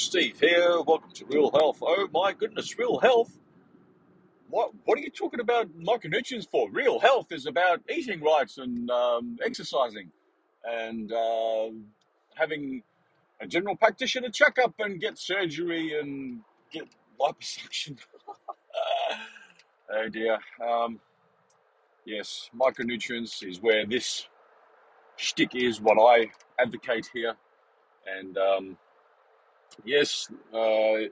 Steve here. Welcome to Real Health. Oh my goodness, Real Health? What What are you talking about micronutrients for? Real Health is about eating right and um, exercising and uh, having a general practitioner check up and get surgery and get liposuction. oh dear. Um, yes, micronutrients is where this shtick is what I advocate here. And um, yes, uh,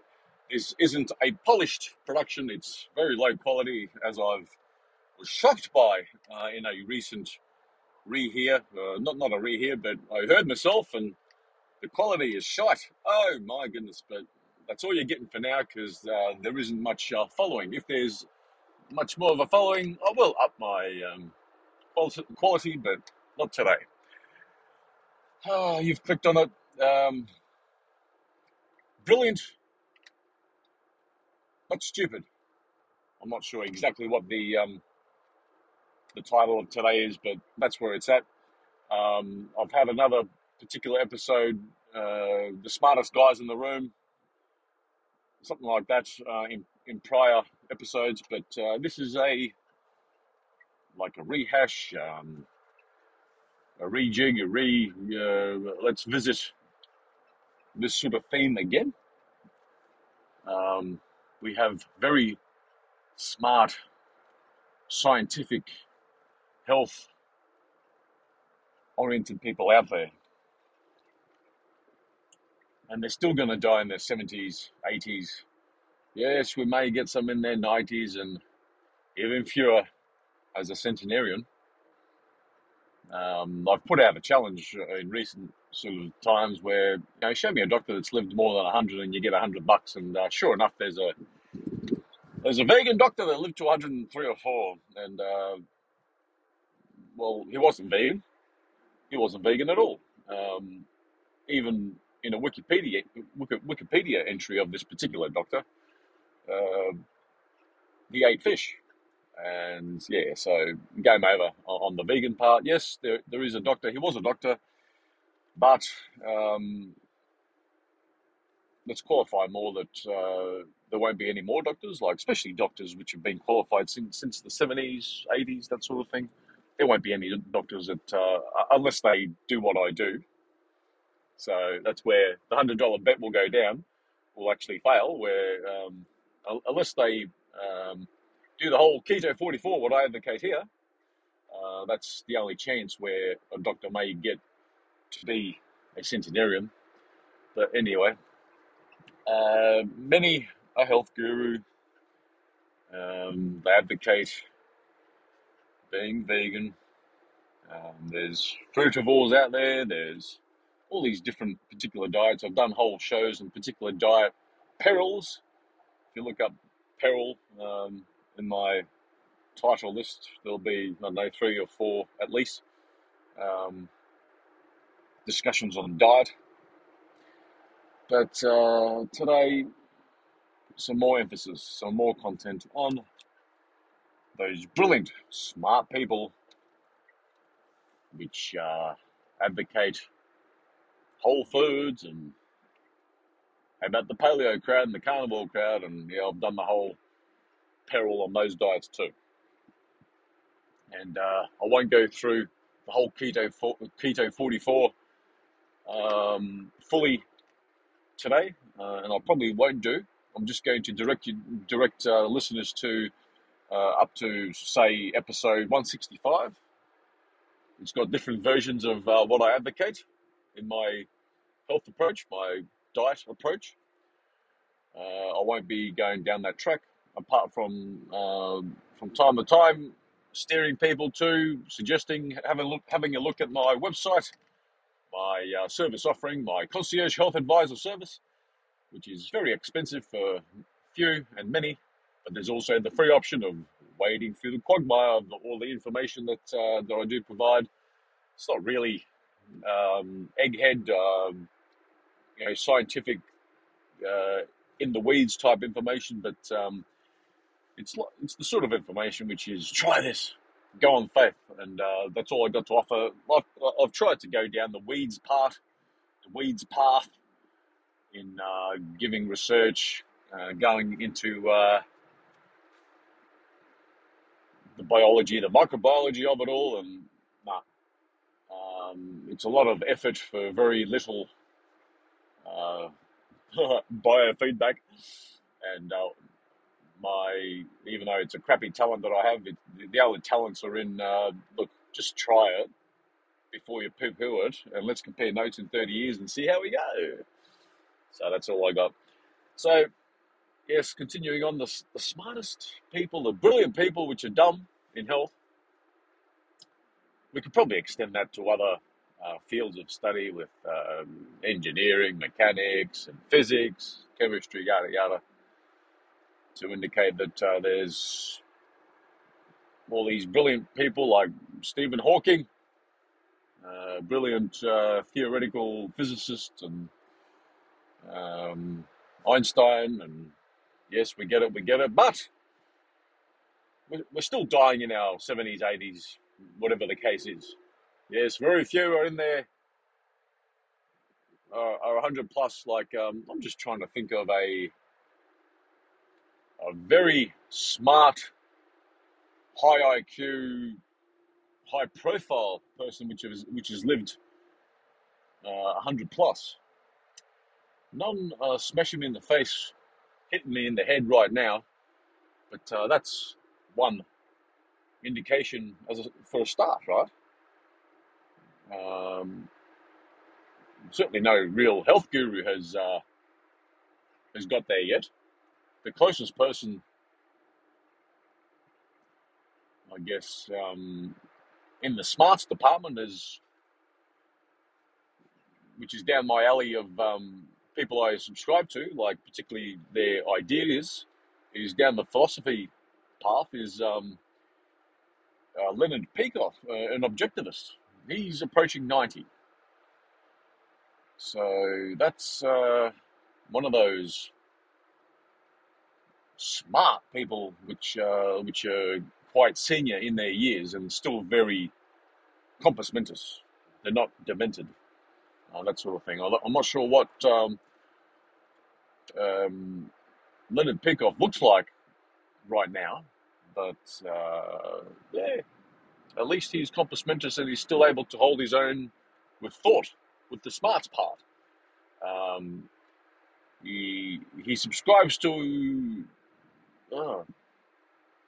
this isn't a polished production. It's very low quality, as I've was shocked by uh, in a recent rehear. Uh, not not a rehear, but I heard myself, and the quality is shite. Oh my goodness! But that's all you're getting for now because uh, there isn't much uh, following. If there's much more of a following, I will up my um, quality, but not today. Ah, you've clicked on it. Um, brilliant, but stupid. I'm not sure exactly what the um, the title of today is, but that's where it's at. Um, I've had another particular episode, uh, the smartest guys in the room, something like that uh, in in prior episodes, but uh, this is a like a rehash, um, a rejig, a re. Uh, let's visit this sort of theme again. Um, we have very smart, scientific, health oriented people out there, and they're still going to die in their 70s, 80s. Yes, we may get some in their 90s and even fewer as a centenarian. Um, I've put out a challenge in recent sort of times where you know, show me a doctor that's lived more than 100 and you get 100 bucks. And uh, sure enough, there's a there's a vegan doctor that lived to 103 or 4. And, uh, well, he wasn't vegan. He wasn't vegan at all. Um, even in a Wikipedia Wikipedia entry of this particular doctor, uh, he ate fish. And yeah, so game over on, the vegan part. Yes, there, there is a doctor. He was a doctor, but um, let's qualify more that uh, there won't be any more doctors, like especially doctors which have been qualified since since the seventies, eighties, that sort of thing. There won't be any doctors that uh, unless they do what I do. So that's where the hundred dollar bet will go down. Will actually fail. Where um, unless they um, do the whole keto forty four, what I advocate here, uh, that's the only chance where a doctor may get to be a centenarian. But anyway, uh, many a health guru um, they advocate being vegan. Um, there's frutivores out there. There's all these different particular diets. I've done whole shows on particular diet perils. If you look up peril um, my title list, there'll be I don't know three or four at least um, discussions on diet. But uh, today, some more emphasis, some more content on those brilliant, smart people which uh, advocate whole foods and about the paleo crowd and the carnivore crowd. And yeah, I've done the whole peril on those diets too. And uh, I won't go through the whole keto fo- keto 44 um, fully today, uh, and I probably won't do. I'm just going to direct you, direct uh, listeners to uh, up to say episode 165. It's got different versions of uh, what I advocate in my health approach, my diet approach. Uh, I won't be going down that track apart from um, from time to time steering people to suggesting having a look having a look at my website, my uh, service offering, my concierge health advisor service, which is very expensive for few and many, but there's also the free option of wading through the quagmire of all the information that uh, that I do provide. It's not really um, egghead, um, you know, scientific uh, in the weeds type information, but um, it's it's the sort of information which is try this, go on faith, and uh, that's all I got to offer. I've, I've tried to go down the weeds part, the weeds path in uh, giving research, uh, going into uh, the biology, the microbiology of it all, and nah, um, it's a lot of effort for very little uh, biofeedback. And uh, my, even though it's a crappy talent that I have, it, the other talents are in uh, look, just try it before you poo poo it, and let's compare notes in 30 years and see how we go. So that's all I got. So, yes, continuing on, the, the smartest people, the brilliant people, which are dumb in health, we could probably extend that to other uh, fields of study with um, engineering, mechanics, and physics, chemistry, yada yada, to indicate that uh, there's all these brilliant people like Stephen Hawking, uh, brilliant uh, theoretical physicist, and um, Einstein, and yes, we get it, we get it, but we're, still dying in our 70s, 80s, whatever the case is. Yes, very few are in there, are 100 plus. Like, um, I'm just trying to think of a, a very smart, high IQ, high profile person which has, which has lived uh, 100 plus. None uh, smashing me in the face, hitting me in the head right now, but uh, that's one indication as a, for a start, right? Um, certainly, no real health guru has uh, has got there yet. The closest person, I guess, um, in the smarts department is, which is down my alley of um, people I subscribe to, like particularly their ideas, is down the philosophy path. Is um, uh, Leonard Peikoff, uh, an objectivist. He's approaching 90. So that's uh, one of those smart people which uh, which are quite senior in their years and still very compos mentis. They're not demented, uh, that sort of thing. I'm not sure what um, um, Leonard Peikoff looks like right now, but uh, yeah, at least he's compos mentis and he's still able to hold his own with thought, with the smarts part. Um, he he subscribes to.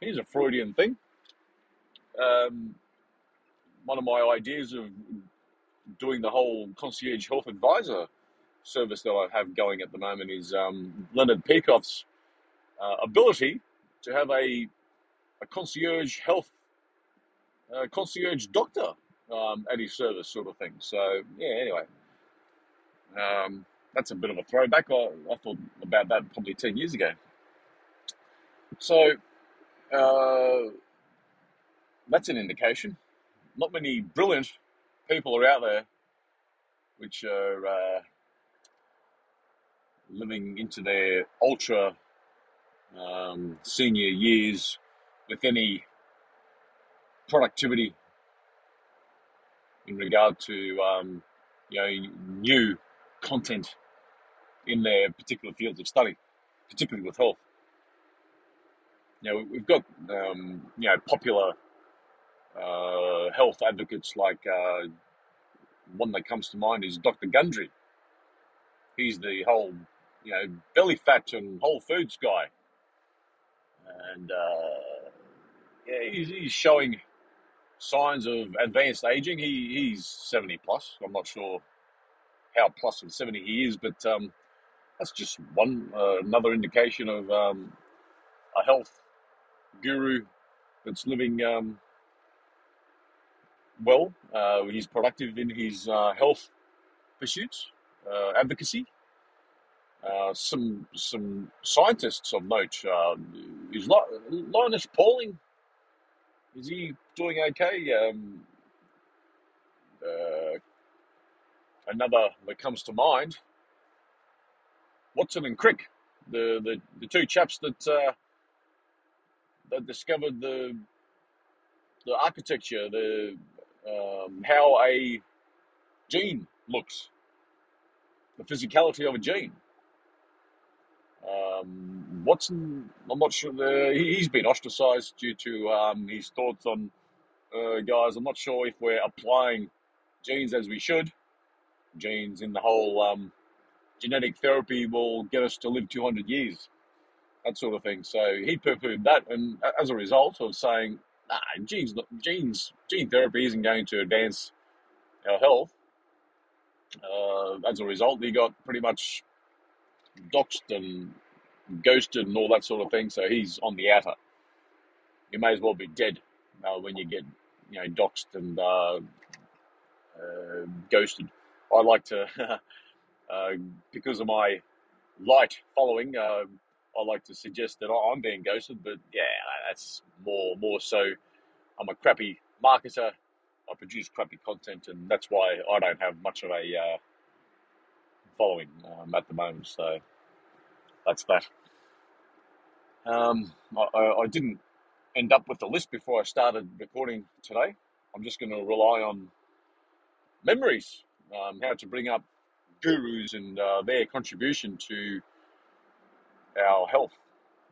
Here's a Freudian thing. Um, one of my ideas of doing the whole concierge health advisor service that I have going at the moment is um, Leonard Peikoff's uh, ability to have a, a concierge health uh, concierge doctor um, at his service, sort of thing. So yeah, anyway, um, that's a bit of a throwback. I, I thought about that probably ten years ago. So uh, that's an indication. Not many brilliant people are out there which are uh, living into their ultra um, senior years with any productivity in regard to um, you know new content in their particular fields of study, particularly with health. You know, we've got um, you know popular uh, health advocates like uh, one that comes to mind is Dr. Gundry. He's the whole you know belly fat and whole foods guy, and uh, yeah, he's, he's showing signs of advanced aging. He he's seventy plus. I'm not sure how plus of seventy he is, but um, that's just one uh, another indication of um, a health guru that's living um, well. Uh, he's productive in his uh, health pursuits, uh, advocacy. Uh, some some scientists of note uh, is Linus Pauling is he doing okay? Um, uh, another that comes to mind, Watson and Crick, the, the, the two chaps that uh, that discovered the the architecture, the um, how a gene looks, the physicality of a gene. Um, Watson, I'm not sure. The, he- he's been ostracised due to um, his thoughts on uh, guys. I'm not sure if we're applying genes as we should. Genes in the whole um, genetic therapy will get us to live 200 years, that sort of thing. So he poo-pooed that, and as a result of saying, nah, genes, genes, gene therapy isn't going to advance our health. Uh, as a result, he got pretty much doxed and ghosted and all that sort of thing. So he's on the outer. You may as well be dead uh, when you get, you know, doxed and uh, uh, ghosted. I like to, uh, because of my light following, uh, I like to suggest that I'm being ghosted. But yeah, that's more more so. I'm a crappy marketer. I produce crappy content, and that's why I don't have much of a uh, following um, at the moment. So that's that. Um, I, I I didn't end up with the list before I started recording today. I'm just going to rely on memories, um, how to bring up gurus and uh, their contribution to our health,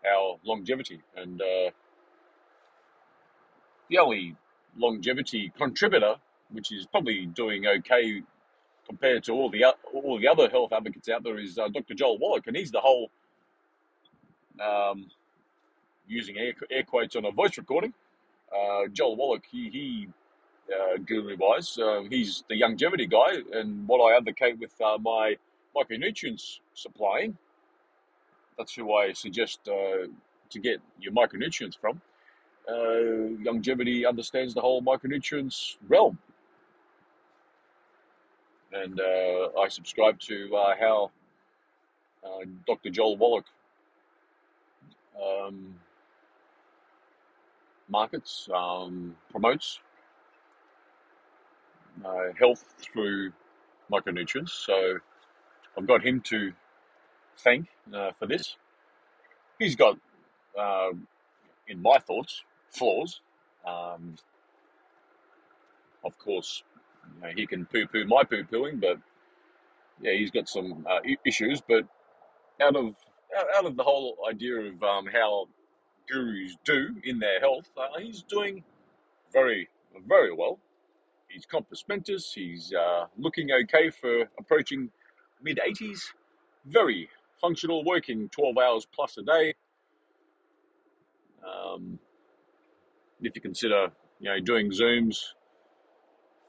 our longevity, and uh, the only longevity contributor, which is probably doing okay compared to all the all the other health advocates out there, is uh, Dr. Joel Wallach, and he's the whole um, using air, air quotes on a voice recording. Uh, Joel Wallach, he, he uh, guru wise, uh, he's the longevity guy, and what I advocate with uh, my micronutrients supplying, that's who I suggest uh, to get your micronutrients from. Uh, Youngevity understands the whole micronutrients realm, and uh, I subscribe to uh, how uh, Dr. Joel Wallach um, markets, um, promotes uh, health through micronutrients. So I've got him to thank uh, for this. He's got, uh, in my thoughts, flaws. Um, of course, you know, he can poo-poo my poo-pooing, but yeah, he's got some uh, issues. But out of out of the whole idea of um, how gurus do in their health, uh, he's doing very very well. He's compos mentis. He's uh, looking okay for approaching mid 80s. Very functional, working 12 hours plus a day. Um, if you consider, you know, doing Zooms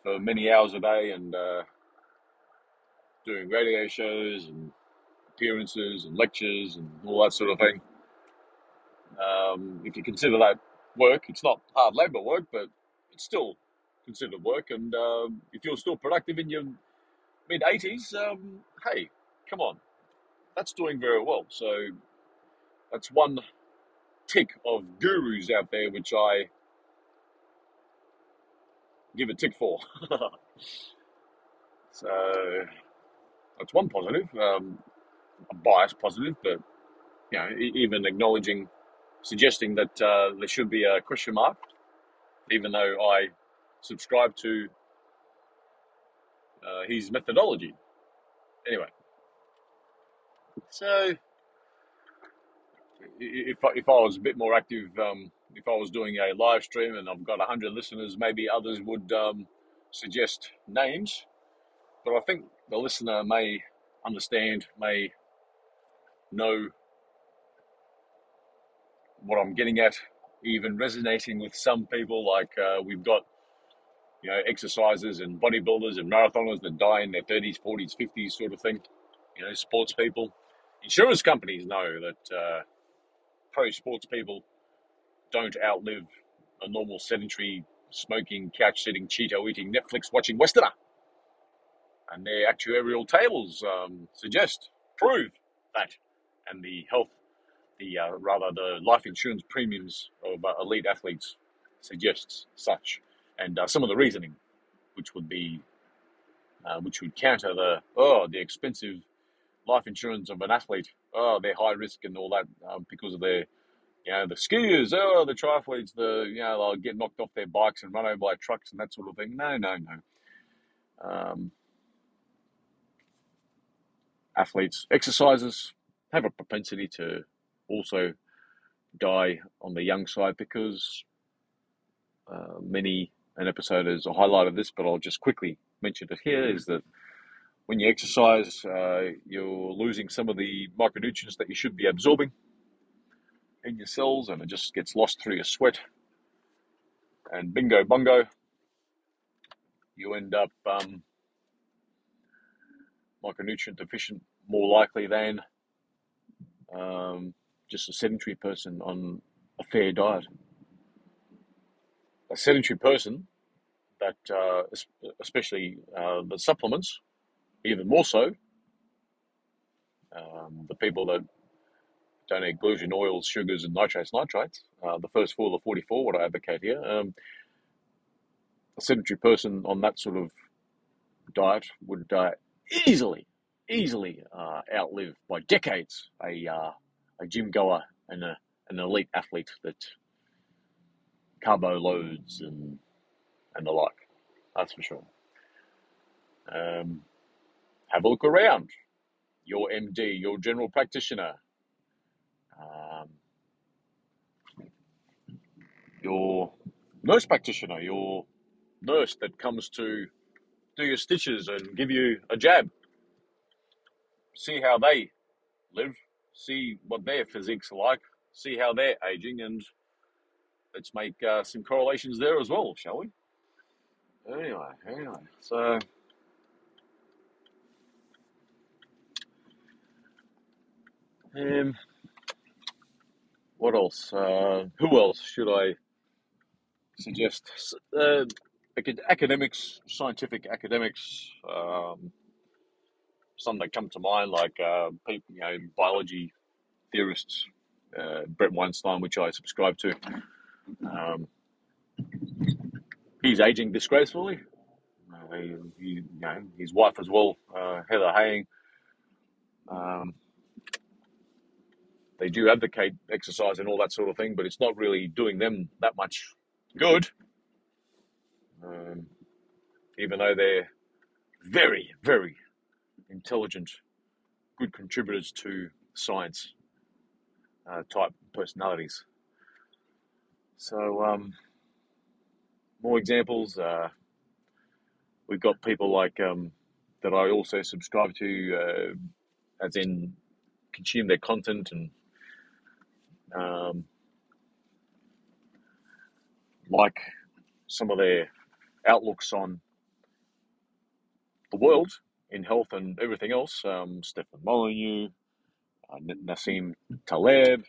for many hours a day and uh, doing radio shows and appearances and lectures and all that sort of thing. Um, if you consider that work, it's not hard labor work, but it's still considered work. And um, if you're still productive in your mid 80s, um, hey, come on, that's doing very well. So that's one tick of gurus out there, which I give a tick for. so that's one positive, um, a biased positive, but you know, even acknowledging, suggesting that uh, there should be a question mark, even though I subscribe to uh, his methodology. Anyway, so if if I was a bit more active, um, if I was doing a live stream and I've got 100 listeners, maybe others would um, suggest names, but I think the listener may understand, may know what I'm getting at, even resonating with some people. Like uh, we've got, you know, exercisers and bodybuilders and marathoners that die in their 30s, 40s, 50s, sort of thing. You know, sports people. Insurance companies know that uh, pro sports people don't outlive a normal sedentary, smoking, couch sitting, Cheeto eating, Netflix watching Westerner. And their actuarial tables um, suggest, prove that. And the health, the uh, rather the life insurance premiums of uh, elite athletes suggests such. And uh, some of the reasoning, which would be, uh, which would counter the, oh, the expensive life insurance of an athlete, oh, they're high risk and all that um, because of their you know, the skiers, oh, the triathletes, the, you know, they'll get knocked off their bikes and run over by trucks and that sort of thing. No, no, no. Um, athletes, exercises, have a propensity to also die on the young side because uh, many an episode has highlighted this, but I'll just quickly mention it here is that when you exercise, uh, you're losing some of the micronutrients that you should be absorbing in your cells, and it just gets lost through your sweat. And bingo bungo, you end up um, micronutrient deficient more likely than um, just a sedentary person on a fair diet. A sedentary person that, uh, especially uh, the supplements, even more so, um, the people that don't eat gluten, oils, sugars, and nitrates, nitrates, uh, the first four, the 44, what I advocate here, um, a sedentary person on that sort of diet would uh, easily, easily uh, outlive by decades a uh, a gym goer and a, an elite athlete that carbo loads and and the like. That's for sure. Um, have a look around. Your MD, your general practitioner, um, your nurse practitioner, your nurse that comes to do your stitches and give you a jab. See how they live, see what their physiques like, see how they're aging, and let's make uh, some correlations there as well, shall we? Anyway, anyway, so um, what else? Uh, who else should I suggest? Uh, academics, scientific academics. Um, some that come to mind, like uh, people, you know, biology theorists, uh, Bret Weinstein, which I subscribe to. Um, he's aging disgracefully. Uh, he, he, you know, his wife as well, uh, Heather Heying. Um, they do advocate exercise and all that sort of thing, but it's not really doing them that much good. Um, even though they're very, very intelligent, good contributors to science uh, type personalities. So, um, more examples. Uh, we've got people like um, that I also subscribe to, uh, as in consume their content and um, like some of their outlooks on the world in health and everything else. Um, Stefan Molyneux, uh, Nassim Taleb,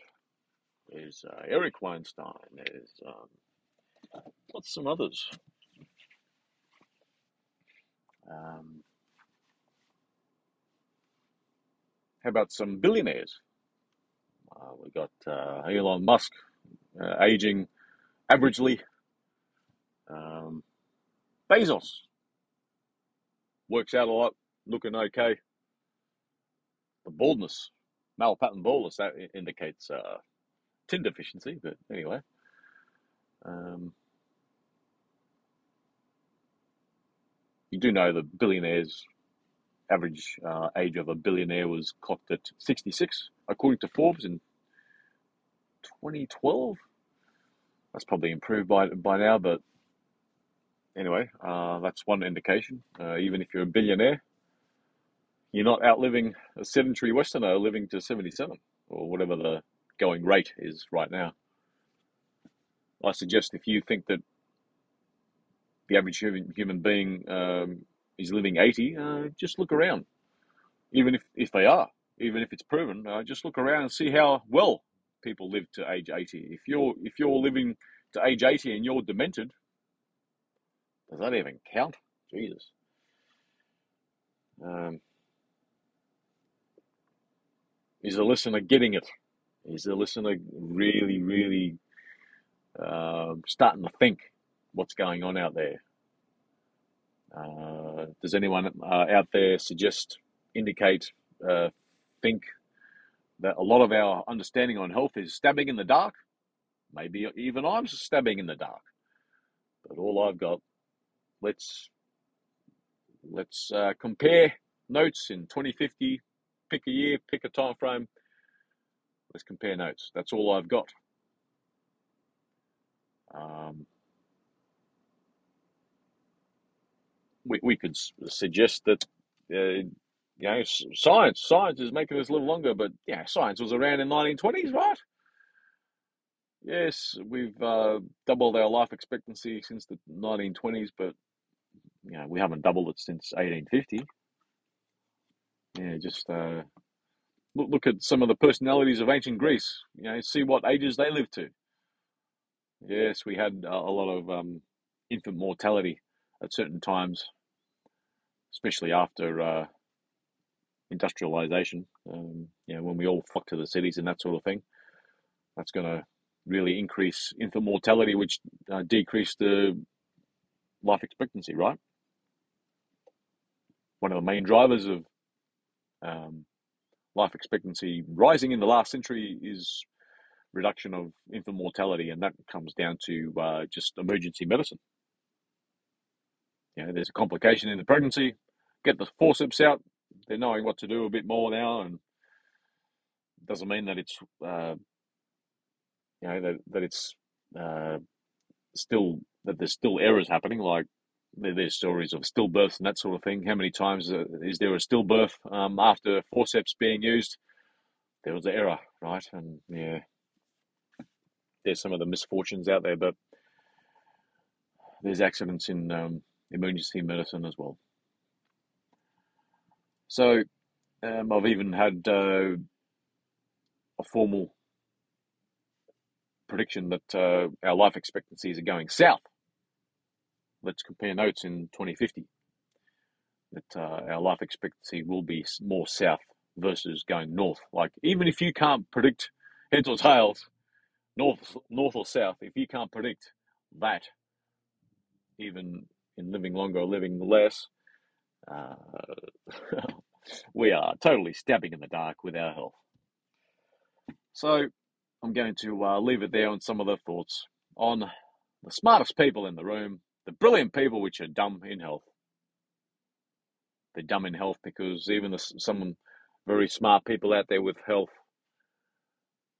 there's uh, Eric Weinstein, there's um, what's some others? Um, how about some billionaires? Uh, we got uh, Elon Musk uh, aging averagely. Um, Bezos works out a lot, looking okay. The baldness, male pattern baldness, that indicates uh, tin deficiency, but anyway. Um, you do know the billionaires average uh, age of a billionaire was clocked at 66, according to Forbes in 2012. That's probably improved by by now, but anyway, uh, that's one indication. Uh, even if you're a billionaire, you're not outliving a sedentary Westerner living to 77 or whatever the going rate is right now. I suggest if you think that the average human, human being um, is living 80, uh, just look around. Even if, if they are, even if it's proven, uh, just look around and see how well people live to age 80. If you're if you're living to age 80 and you're demented, does that even count? Jesus. Um, is the listener getting it? Is the listener really, really uh, starting to think what's going on out there? Uh, does anyone uh, out there suggest, indicate, uh, think that a lot of our understanding on health is stabbing in the dark? Maybe even I'm stabbing in the dark. But all I've got, let's let's uh, compare notes in 2050. Pick a year, pick a time frame, Let's compare notes. That's all I've got. Um, we, we could suggest that uh, you know science science is making us live longer, but yeah, science was around in 1920s, right? Yes, we've uh, doubled our life expectancy since the 1920s, but you know we haven't doubled it since 1850. Yeah, just uh, look look at some of the personalities of ancient Greece. You know, see what ages they lived to. Yes, we had a, a lot of um, infant mortality at certain times, especially after uh, industrialization. Um, you know, when we all flock to the cities and that sort of thing, that's going to really increase infant mortality, which uh, decrease the life expectancy. Right. One of the main drivers of um, life expectancy rising in the last century is reduction of infant mortality, and that comes down to uh, just emergency medicine. You know, there's a complication in the pregnancy, get the forceps out. They're knowing what to do a bit more now, and doesn't mean that it's uh, you know that that it's uh, still that there's still errors happening. Like there's stories of stillbirths and that sort of thing. How many times uh, is there a stillbirth um, after forceps being used? There was an error, right? And yeah, there's some of the misfortunes out there, but there's accidents in um, emergency medicine as well. So um, I've even had uh, a formal prediction that uh, our life expectancies are going south. Let's compare notes in 2050. That uh, our life expectancy will be more south versus going north. Like even if you can't predict heads or tails, north, north or south, if you can't predict that, even in living longer or living less, uh, we are totally stabbing in the dark with our health. So I'm going to uh, leave it there on some of the thoughts on the smartest people in the room, the brilliant people which are dumb in health. They're dumb in health because even the, some very smart people out there with health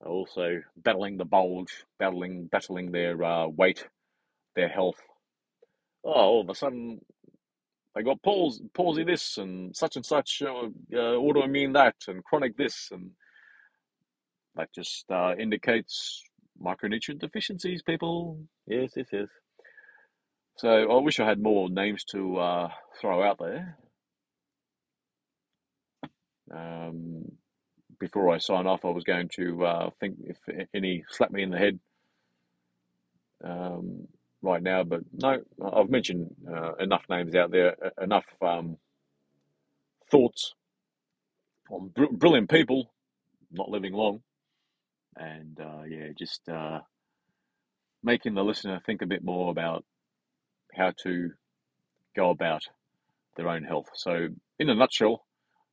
are also battling the bulge, battling battling their uh, weight, their health. Oh, all of a sudden they got palsy, palsy this and such and such, uh, uh, autoimmune that, and chronic this, and that just uh, indicates micronutrient deficiencies, people. Yes, yes, yes. So I wish I had more names to uh, throw out there. Um, before I sign off, I was going to uh, think if any slap me in the head um, right now, but no, I've mentioned uh, enough names out there, enough um, thoughts on br- brilliant people not living long, and uh, yeah, just uh, making the listener think a bit more about how to go about their own health. So, in a nutshell,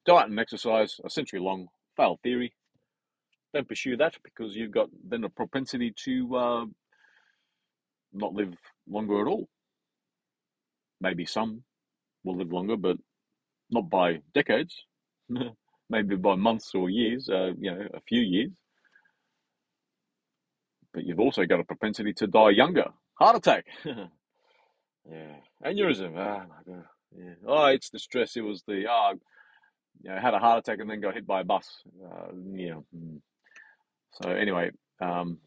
diet and exercise, a century long failed theory. Don't pursue that because you've got then a propensity to uh, not live longer at all. Maybe some will live longer, but not by decades. Maybe by months or years, uh, you know, a few years. But you've also got a propensity to die younger. Heart attack. yeah. Aneurysm. Oh my god. Yeah. Oh, it's the stress. It was the oh, you know, had a heart attack and then got hit by a bus. Uh, yeah. Hmm. So anyway, um,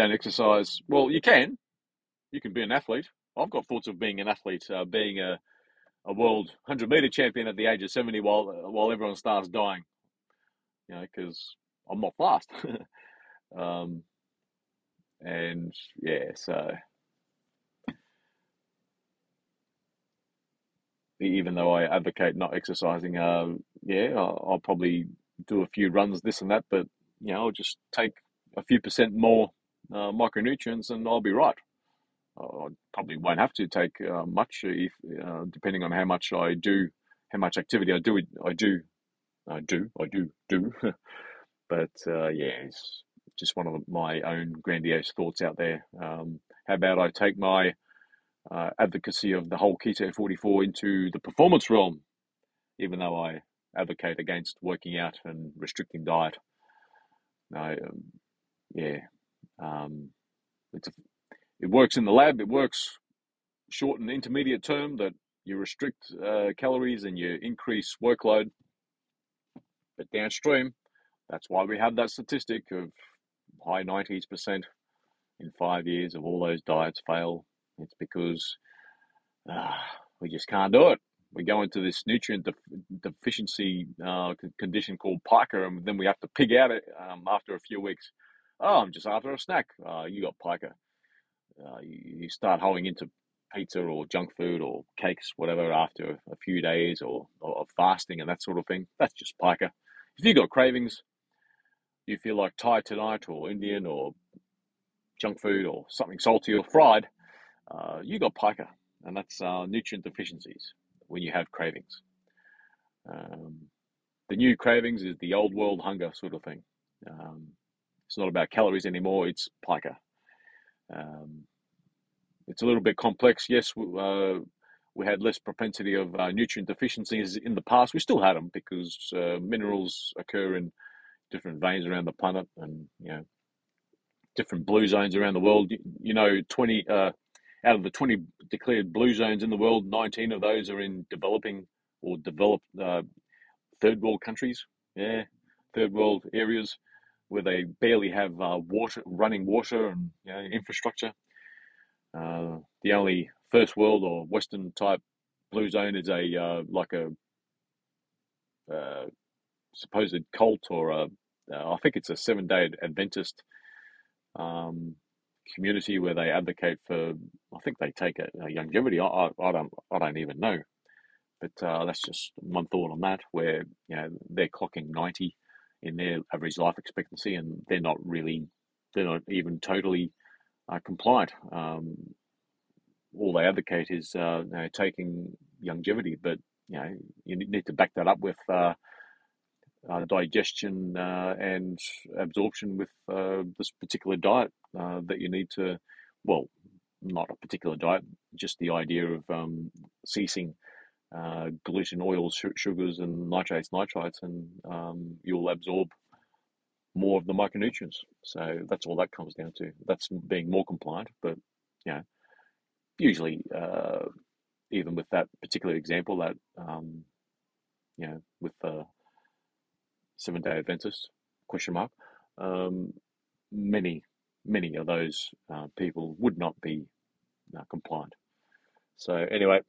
don't exercise. Well, you can. You can be an athlete. I've got thoughts of being an athlete, uh, being a, a world hundred meter champion at the age of seventy, while while everyone starts dying. You know, because I'm not fast. um, and yeah, so even though I advocate not exercising, uh, yeah, I'll, I'll, probably do a few runs, this and that, but you know, I'll just take a few percent more uh, micronutrients and I'll be right. I probably won't have to take uh, much if, uh, depending on how much I do, how much activity I do. I do, I do, I do, do. but uh, yeah, it's just one of my own grandiose thoughts out there. Um, how about I take my uh, advocacy of the whole Keto 44 into the performance realm, even though I advocate against working out and restricting diet. I, um, yeah, um, a, it works in the lab. It works short and intermediate term that you restrict uh, calories and you increase workload. But downstream, that's why we have that statistic of high 90s percent in five years of all those diets fail. It's because uh, we just can't do it. We go into this nutrient def- deficiency uh, condition called pica, and then we have to pig out it um, after a few weeks. Oh, I'm just after a snack. Uh, you got pica. Uh, you, you start holding into pizza or junk food or cakes, whatever, after a few days or, or fasting and that sort of thing. That's just pica. If you've got cravings, you feel like Thai tonight or Indian or junk food or something salty or fried, uh, you got pica, and that's uh, nutrient deficiencies when you have cravings. Um, the new cravings is the old world hunger sort of thing. Um, it's not about calories anymore, it's pica. Um, it's a little bit complex. Yes, uh, we had less propensity of uh, nutrient deficiencies in the past. We still had them because uh, minerals occur in different veins around the planet, and you know, different blue zones around the world. You, you know, twenty uh, out of the twenty declared blue zones in the world, nineteen of those are in developing or developed uh, third world countries. Yeah, third world areas where they barely have uh, water, running water, and you know, infrastructure. Uh, the only first world or Western type blue zone is a uh, like a uh, supposed cult or a, uh, I think it's a seven day Adventist um, community where they advocate for. I think they take a, a longevity. I, I, I, don't I don't even know, but uh, that's just one thought on that. Where you know they're clocking ninety in their average life expectancy, and they're not really they're not even totally uh, compliant. Um, all they advocate is uh, you know, taking longevity, but you know you need to back that up with uh, uh, digestion uh, and absorption with uh, this particular diet that you need to. Well, not a particular diet, just the idea of um, ceasing gluten, oils, sugars, and nitrates, nitrites, and um, you'll absorb more of the micronutrients. So that's all that comes down to. That's being more compliant, but you know usually, uh, even with that particular example, that um, you know, with the Seven Day Adventist question mark, um, many many of those uh, people would not be uh, compliant. So anyway,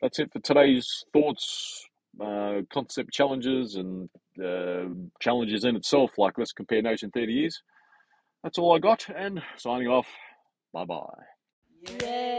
that's it for today's thoughts, uh, concept challenges, and uh, challenges in itself. Like let's compare notes in thirty years. That's all I got, and signing off. Bye bye. Yeah.